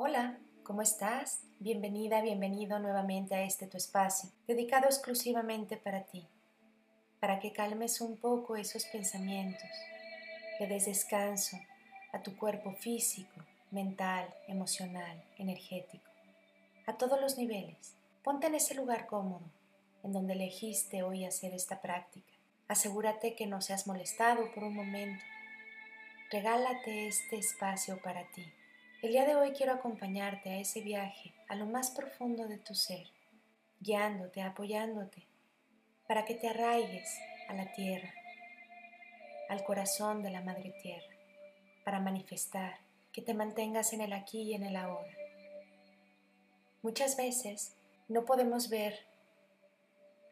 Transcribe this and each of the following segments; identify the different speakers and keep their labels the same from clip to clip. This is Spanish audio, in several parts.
Speaker 1: Hola, ¿cómo estás? Bienvenida, bienvenido nuevamente a este tu espacio, dedicado exclusivamente para ti, para que calmes un poco esos pensamientos, le des descanso a tu cuerpo físico, mental, emocional, energético, a todos los niveles. Ponte en ese lugar cómodo, en donde elegiste hoy hacer esta práctica. Asegúrate que no seas molestado por un momento. Regálate este espacio para ti el día de hoy quiero acompañarte a ese viaje, a lo más profundo de tu ser, guiándote, apoyándote, para que te arraigues a la tierra, al corazón de la Madre Tierra, para manifestar, que te mantengas en el aquí y en el ahora. Muchas veces no podemos ver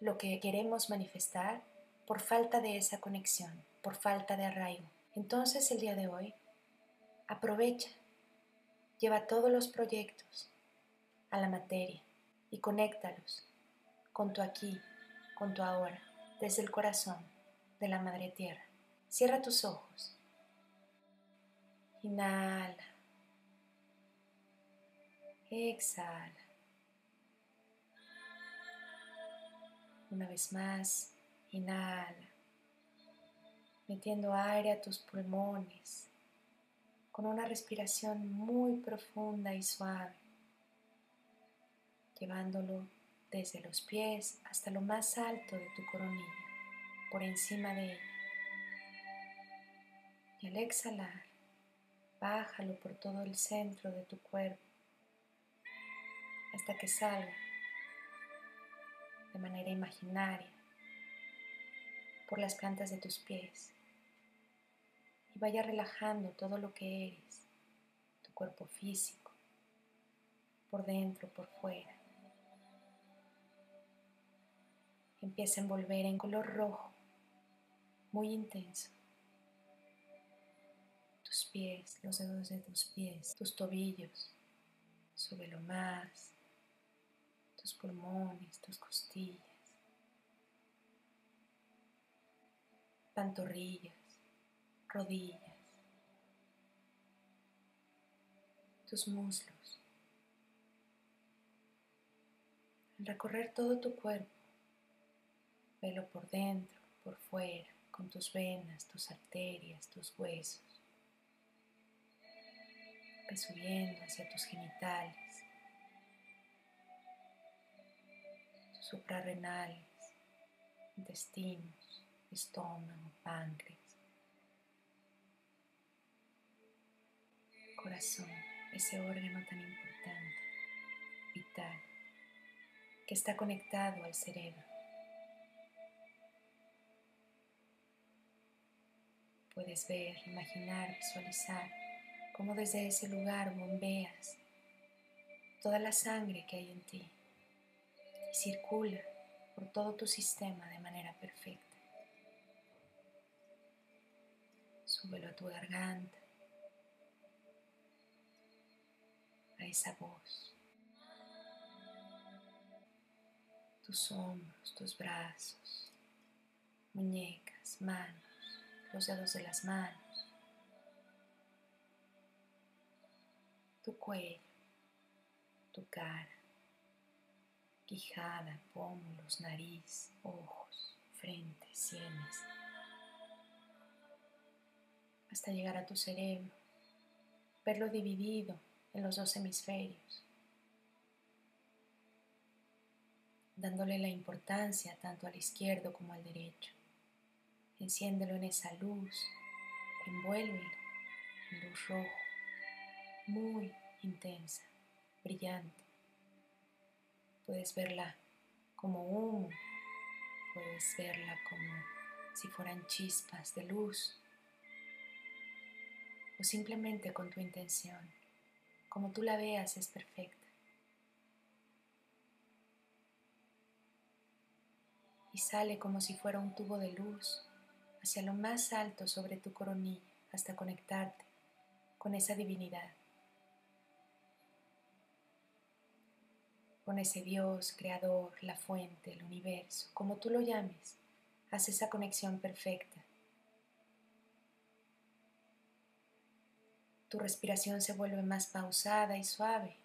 Speaker 1: lo que queremos manifestar por falta de esa conexión, por falta de arraigo. Entonces el día de hoy, aprovecha Lleva todos los proyectos a la materia y conéctalos con tu aquí, con tu ahora, desde el corazón de la Madre Tierra. Cierra tus ojos. Inhala. Exhala. Una vez más, inhala, metiendo aire a tus pulmones con una respiración muy profunda y suave, llevándolo desde los pies hasta lo más alto de tu coronilla, por encima de ella. Y al exhalar, bájalo por todo el centro de tu cuerpo hasta que salga de manera imaginaria por las plantas de tus pies y vaya relajando todo lo que eres, tu cuerpo físico, por dentro, por fuera. Empieza a envolver en color rojo, muy intenso. Tus pies, los dedos de tus pies, tus tobillos, súbelo más, tus pulmones, tus costillas, pantorrillas rodillas, tus muslos. Al recorrer todo tu cuerpo, velo por dentro, por fuera, con tus venas, tus arterias, tus huesos. Ve subiendo hacia tus genitales, tus suprarrenales, intestinos, estómago, páncreas. Corazón, ese órgano tan importante, vital, que está conectado al cerebro. Puedes ver, imaginar, visualizar cómo desde ese lugar bombeas toda la sangre que hay en ti y circula por todo tu sistema de manera perfecta. Súbelo a tu garganta, esa voz. Tus hombros, tus brazos, muñecas, manos, los dedos de las manos, tu cuello, tu cara, quijada, pómulos, nariz, ojos, frente, sienes, hasta llegar a tu cerebro, verlo dividido en los dos hemisferios, dándole la importancia tanto al izquierdo como al derecho. Enciéndelo en esa luz, envuélvelo en luz rojo, muy intensa, brillante. Puedes verla como humo, puedes verla como si fueran chispas de luz o simplemente con tu intención como tú la veas es perfecta. Y sale como si fuera un tubo de luz hacia lo más alto sobre tu coronilla hasta conectarte con esa divinidad. Con ese Dios, creador, la fuente, el universo, como tú lo llames, haz esa conexión perfecta Tu respiración se vuelve más pausada y suave.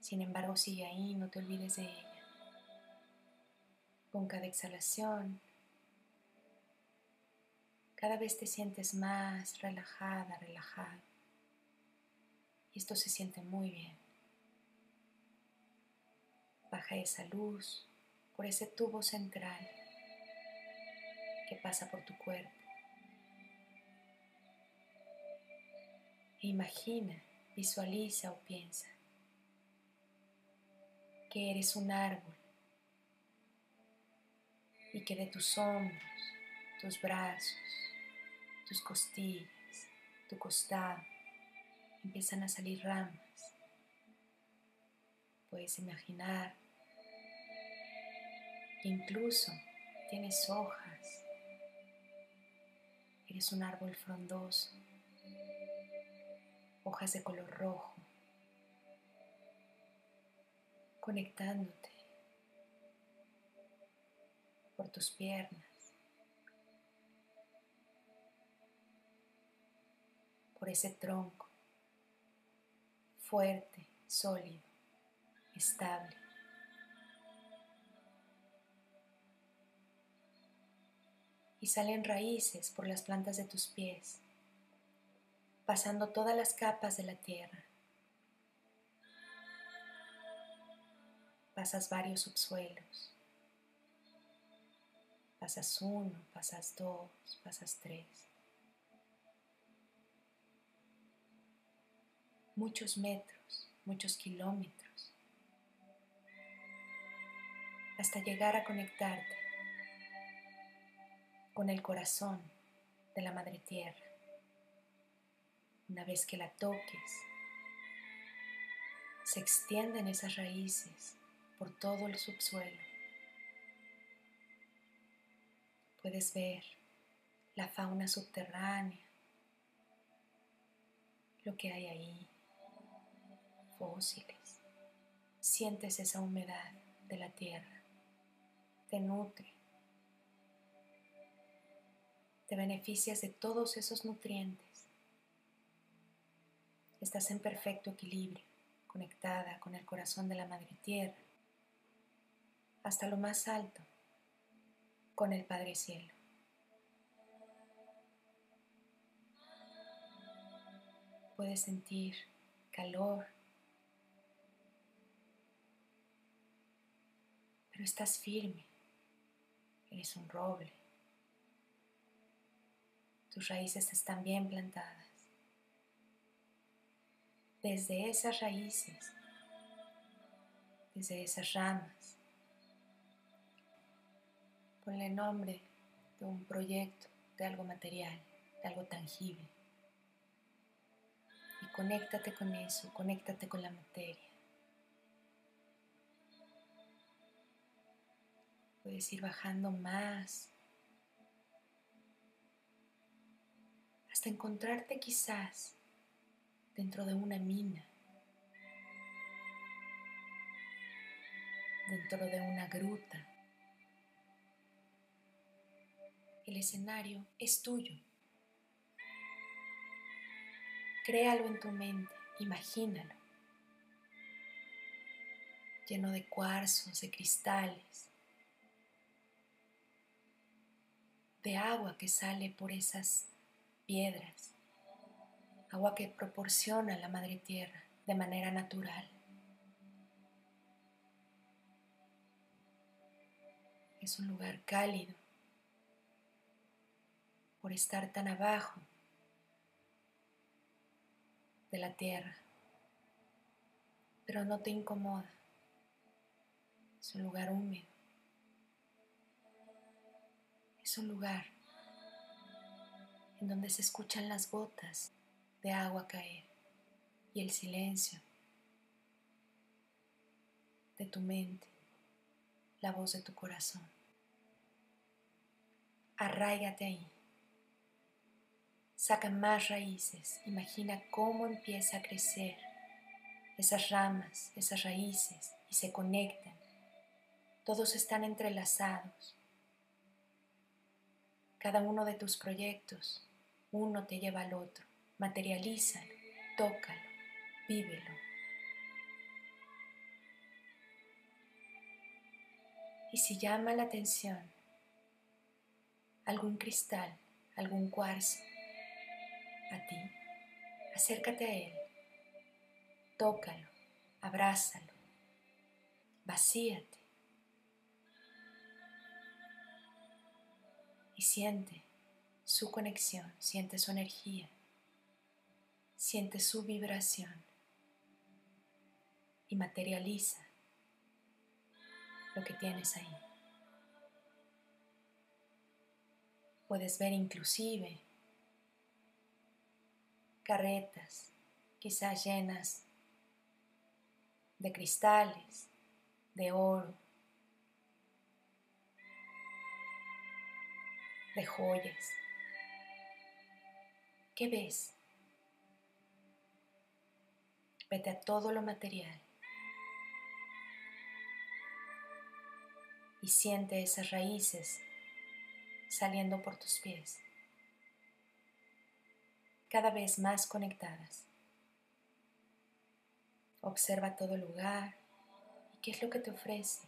Speaker 1: Sin embargo, sigue ahí, no te olvides de ella. Con cada exhalación, cada vez te sientes más relajada, relajado. Y esto se siente muy bien. Baja esa luz por ese tubo central que pasa por tu cuerpo. Imagina, visualiza o piensa que eres un árbol y que de tus hombros, tus brazos, tus costillas, tu costado, empiezan a salir ramas. Puedes imaginar que incluso tienes hojas. Eres un árbol frondoso, hojas de color rojo, conectándote por tus piernas, por ese tronco fuerte, sólido, estable. Y salen raíces por las plantas de tus pies, pasando todas las capas de la tierra. Pasas varios subsuelos. Pasas uno, pasas dos, pasas tres. Muchos metros, muchos kilómetros, hasta llegar a conectarte con el corazón de la Madre Tierra. Una vez que la toques, se extienden esas raíces por todo el subsuelo. Puedes ver la fauna subterránea, lo que hay ahí, fósiles. Sientes esa humedad de la tierra, te nutre, te beneficias de todos esos nutrientes. Estás en perfecto equilibrio, conectada con el corazón de la Madre Tierra, hasta lo más alto con el Padre Cielo. Puedes sentir calor, pero estás firme, eres un roble, tus raíces están bien plantadas. Desde esas raíces, desde esas ramas, Ponle nombre de un proyecto, de algo material, de algo tangible. Y conéctate con eso, conéctate con la materia. Puedes ir bajando más hasta encontrarte quizás dentro de una mina, dentro de una gruta. El escenario es tuyo. Créalo en tu mente, imagínalo. Lleno de cuarzos, de cristales, de agua que sale por esas piedras, agua que proporciona la Madre Tierra de manera natural. Es un lugar cálido, por estar tan abajo de la tierra, pero no te incomoda. Es un lugar húmedo. Es un lugar en donde se escuchan las gotas de agua caer y el silencio de tu mente, la voz de tu corazón. Arráigate ahí. Saca más raíces. Imagina cómo empieza a crecer esas ramas, esas raíces y se conectan. Todos están entrelazados. Cada uno de tus proyectos, uno te lleva al otro. Materialízalo. tócalo, vívelo. Y si llama la atención algún cristal, algún cuarzo a ti, acércate a él, tócalo, abrázalo, vacíate y siente su conexión, siente su energía, siente su vibración y materializa lo que tienes ahí. Puedes ver inclusive carretas, quizás llenas de cristales, de oro, de joyas. ¿Qué ves? Vete a todo lo material y siente esas raíces saliendo por tus pies, cada vez más conectadas. Observa todo lugar y qué es lo que te ofrece.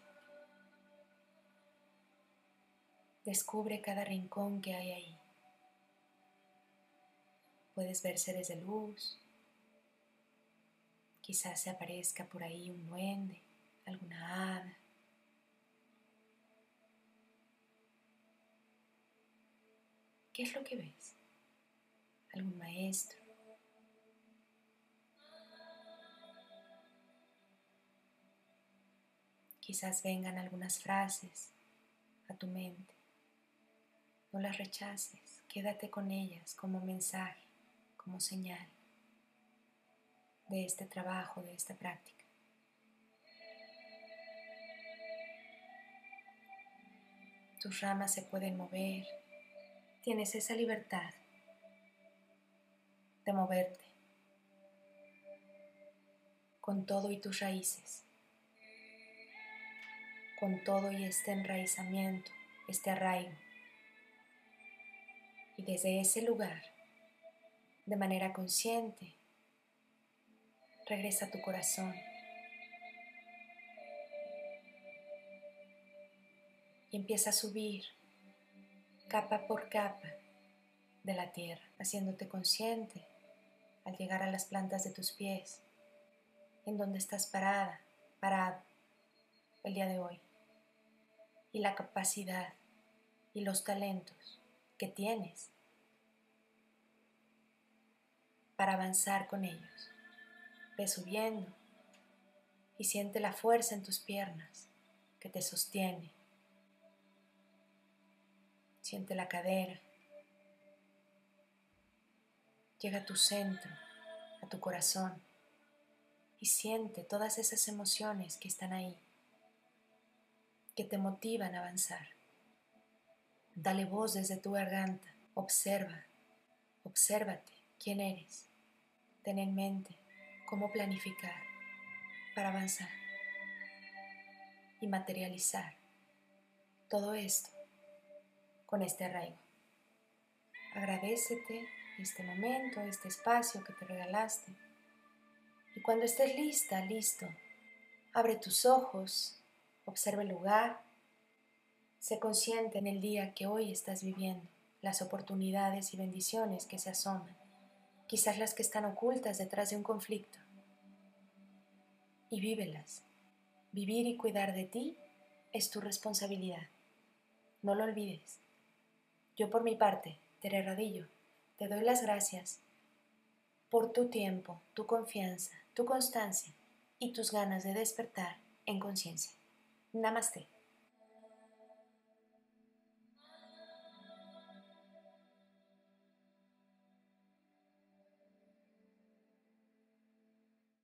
Speaker 1: Descubre cada rincón que hay ahí. Puedes ver seres de luz. Quizás se aparezca por ahí un duende, alguna hada. ¿Qué es lo que ves? ¿Algún maestro? Quizás vengan algunas frases a tu mente. No las rechaces, quédate con ellas como mensaje, como señal de este trabajo, de esta práctica. Tus ramas se pueden mover, tienes esa libertad de moverte con todo y tus raíces, con todo y este enraizamiento, este arraigo. Y desde ese lugar, de manera consciente, regresa a tu corazón. Y empieza a subir capa por capa de la tierra, haciéndote consciente al llegar a las plantas de tus pies, en donde estás parada, parado el día de hoy, y la capacidad y los talentos que tienes para avanzar con ellos. Subiendo y siente la fuerza en tus piernas que te sostiene Siente la cadera. Llega a tu centro, a tu corazón y siente todas esas emociones que están ahí, que te motivan a avanzar. Dale voz desde tu garganta, observa, obsérvate quién eres. Ten en mente cómo planificar para avanzar y materializar todo esto con este arraigo. Agradecete este momento, este espacio que te regalaste. Y cuando estés lista, listo, abre tus ojos, observa el lugar, sé consciente en el día que hoy estás viviendo, las oportunidades y bendiciones que se asoman, quizás las que están ocultas detrás de un conflicto. Y vívelas. Vivir y cuidar de ti es tu responsabilidad. No lo olvides. Yo por mi parte, Tere Radillo, te doy las gracias por tu tiempo, tu confianza, tu constancia y tus ganas de despertar en conciencia. Namaste.